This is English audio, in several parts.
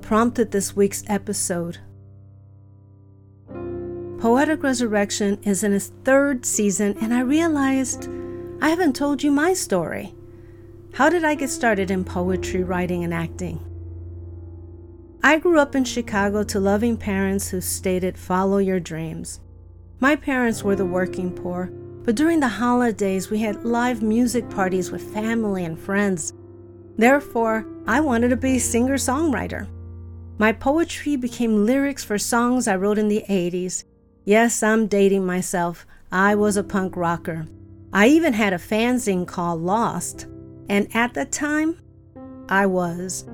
prompted this week's episode. Poetic Resurrection is in its third season, and I realized I haven't told you my story. How did I get started in poetry, writing, and acting? I grew up in Chicago to loving parents who stated, Follow your dreams. My parents were the working poor, but during the holidays, we had live music parties with family and friends. Therefore, I wanted to be a singer songwriter. My poetry became lyrics for songs I wrote in the 80s. Yes, I'm dating myself. I was a punk rocker. I even had a fanzine called Lost, and at that time, I was.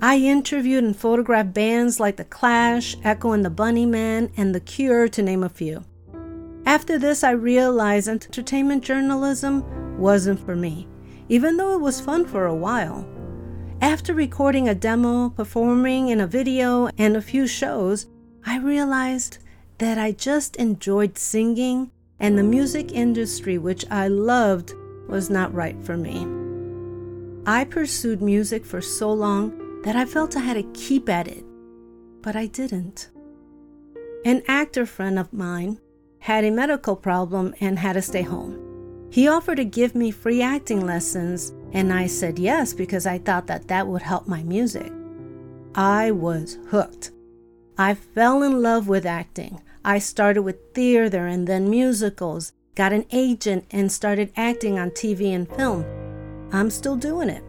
I interviewed and photographed bands like The Clash, Echo and the Bunnymen, and The Cure, to name a few. After this, I realized entertainment journalism wasn't for me, even though it was fun for a while. After recording a demo, performing in a video, and a few shows, I realized that I just enjoyed singing and the music industry, which I loved, was not right for me. I pursued music for so long that I felt I had to keep at it, but I didn't. An actor friend of mine had a medical problem and had to stay home. He offered to give me free acting lessons, and I said yes because I thought that that would help my music. I was hooked. I fell in love with acting. I started with theater and then musicals, got an agent, and started acting on TV and film. I'm still doing it.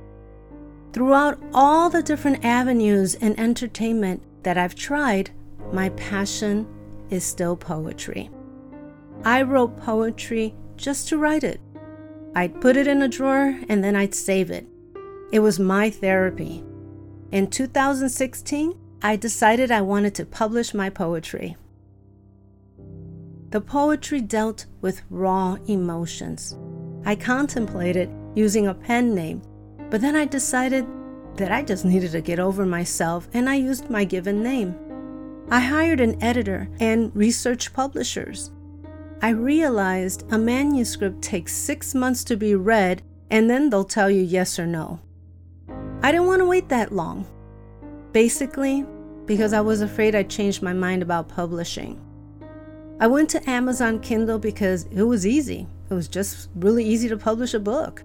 Throughout all the different avenues in entertainment that I've tried, my passion is still poetry. I wrote poetry just to write it. I'd put it in a drawer and then I'd save it. It was my therapy. In 2016, I decided I wanted to publish my poetry. The poetry dealt with raw emotions. I contemplated using a pen name, but then I decided that I just needed to get over myself and I used my given name. I hired an editor and research publishers. I realized a manuscript takes six months to be read and then they'll tell you yes or no. I didn't want to wait that long. Basically, because I was afraid I'd change my mind about publishing. I went to Amazon Kindle because it was easy. It was just really easy to publish a book.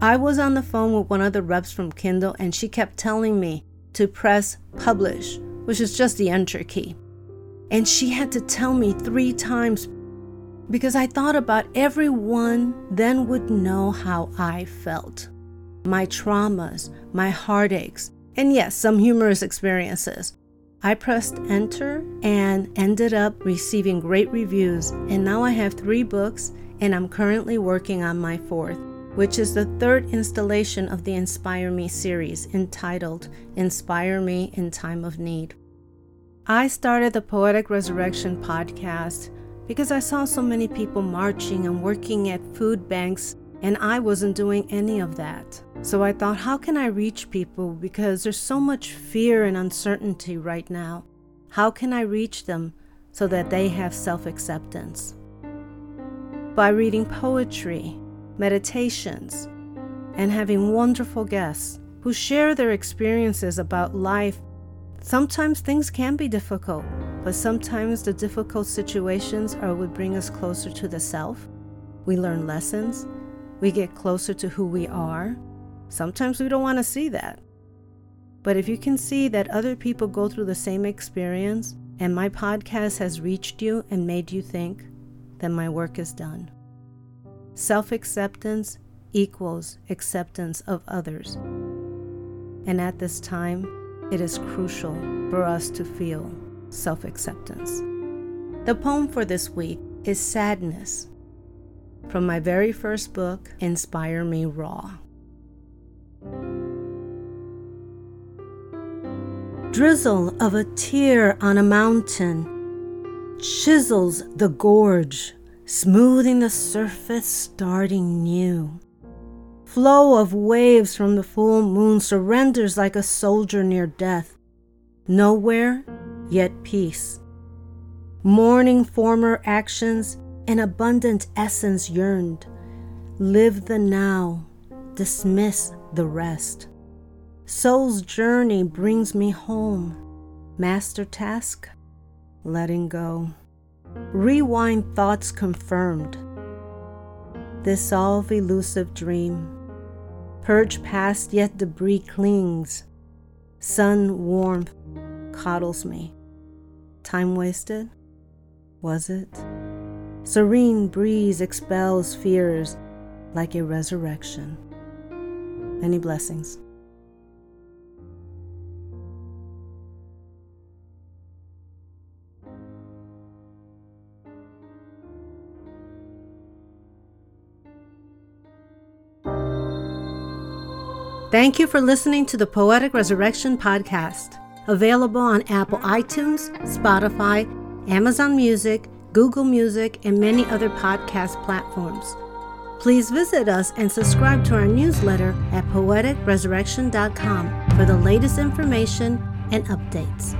I was on the phone with one of the reps from Kindle and she kept telling me to press publish, which is just the enter key. And she had to tell me three times because I thought about everyone then would know how I felt. My traumas, my heartaches, and yes, some humorous experiences. I pressed enter and ended up receiving great reviews, and now I have three books, and I'm currently working on my fourth, which is the third installation of the Inspire Me series entitled Inspire Me in Time of Need. I started the Poetic Resurrection podcast because I saw so many people marching and working at food banks, and I wasn't doing any of that. So I thought, how can I reach people? Because there's so much fear and uncertainty right now. How can I reach them so that they have self acceptance? By reading poetry, meditations, and having wonderful guests who share their experiences about life Sometimes things can be difficult, but sometimes the difficult situations are what bring us closer to the self. We learn lessons, we get closer to who we are. Sometimes we don't want to see that. But if you can see that other people go through the same experience and my podcast has reached you and made you think, then my work is done. Self acceptance equals acceptance of others. And at this time, it is crucial for us to feel self acceptance. The poem for this week is Sadness from my very first book, Inspire Me Raw. drizzle of a tear on a mountain chisels the gorge, smoothing the surface, starting new. Flow of waves from the full moon surrenders like a soldier near death. Nowhere, yet peace. Mourning former actions, an abundant essence yearned. Live the now, dismiss the rest. Soul's journey brings me home. Master task, letting go. Rewind thoughts confirmed. Dissolve elusive dream. Purge past, yet debris clings. Sun warmth coddles me. Time wasted? Was it? Serene breeze expels fears like a resurrection. Many blessings. Thank you for listening to the Poetic Resurrection podcast, available on Apple iTunes, Spotify, Amazon Music, Google Music, and many other podcast platforms. Please visit us and subscribe to our newsletter at poeticresurrection.com for the latest information and updates.